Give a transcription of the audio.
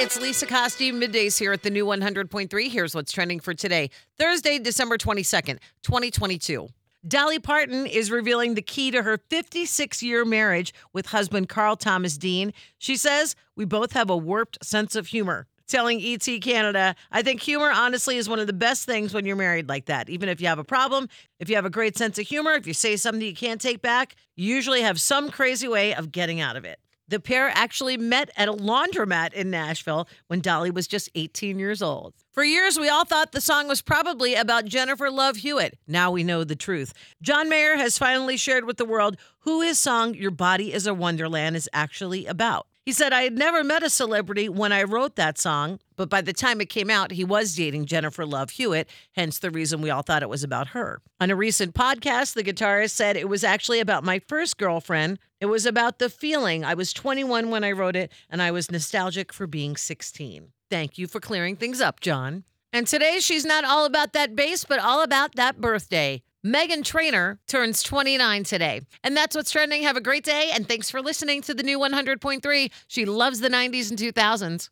it's Lisa Costi, middays here at the new 100.3. Here's what's trending for today, Thursday, December 22nd, 2022. Dolly Parton is revealing the key to her 56 year marriage with husband Carl Thomas Dean. She says, We both have a warped sense of humor. Telling ET Canada, I think humor honestly is one of the best things when you're married like that. Even if you have a problem, if you have a great sense of humor, if you say something you can't take back, you usually have some crazy way of getting out of it. The pair actually met at a laundromat in Nashville when Dolly was just 18 years old. For years, we all thought the song was probably about Jennifer Love Hewitt. Now we know the truth. John Mayer has finally shared with the world who his song Your Body is a Wonderland is actually about. He said, I had never met a celebrity when I wrote that song, but by the time it came out, he was dating Jennifer Love Hewitt, hence the reason we all thought it was about her. On a recent podcast, the guitarist said it was actually about my first girlfriend. It was about the feeling. I was 21 when I wrote it, and I was nostalgic for being 16. Thank you for clearing things up, John. And today, she's not all about that bass, but all about that birthday. Meghan Trainor turns 29 today. And that's what's trending. Have a great day. And thanks for listening to the new 100.3. She loves the 90s and 2000s.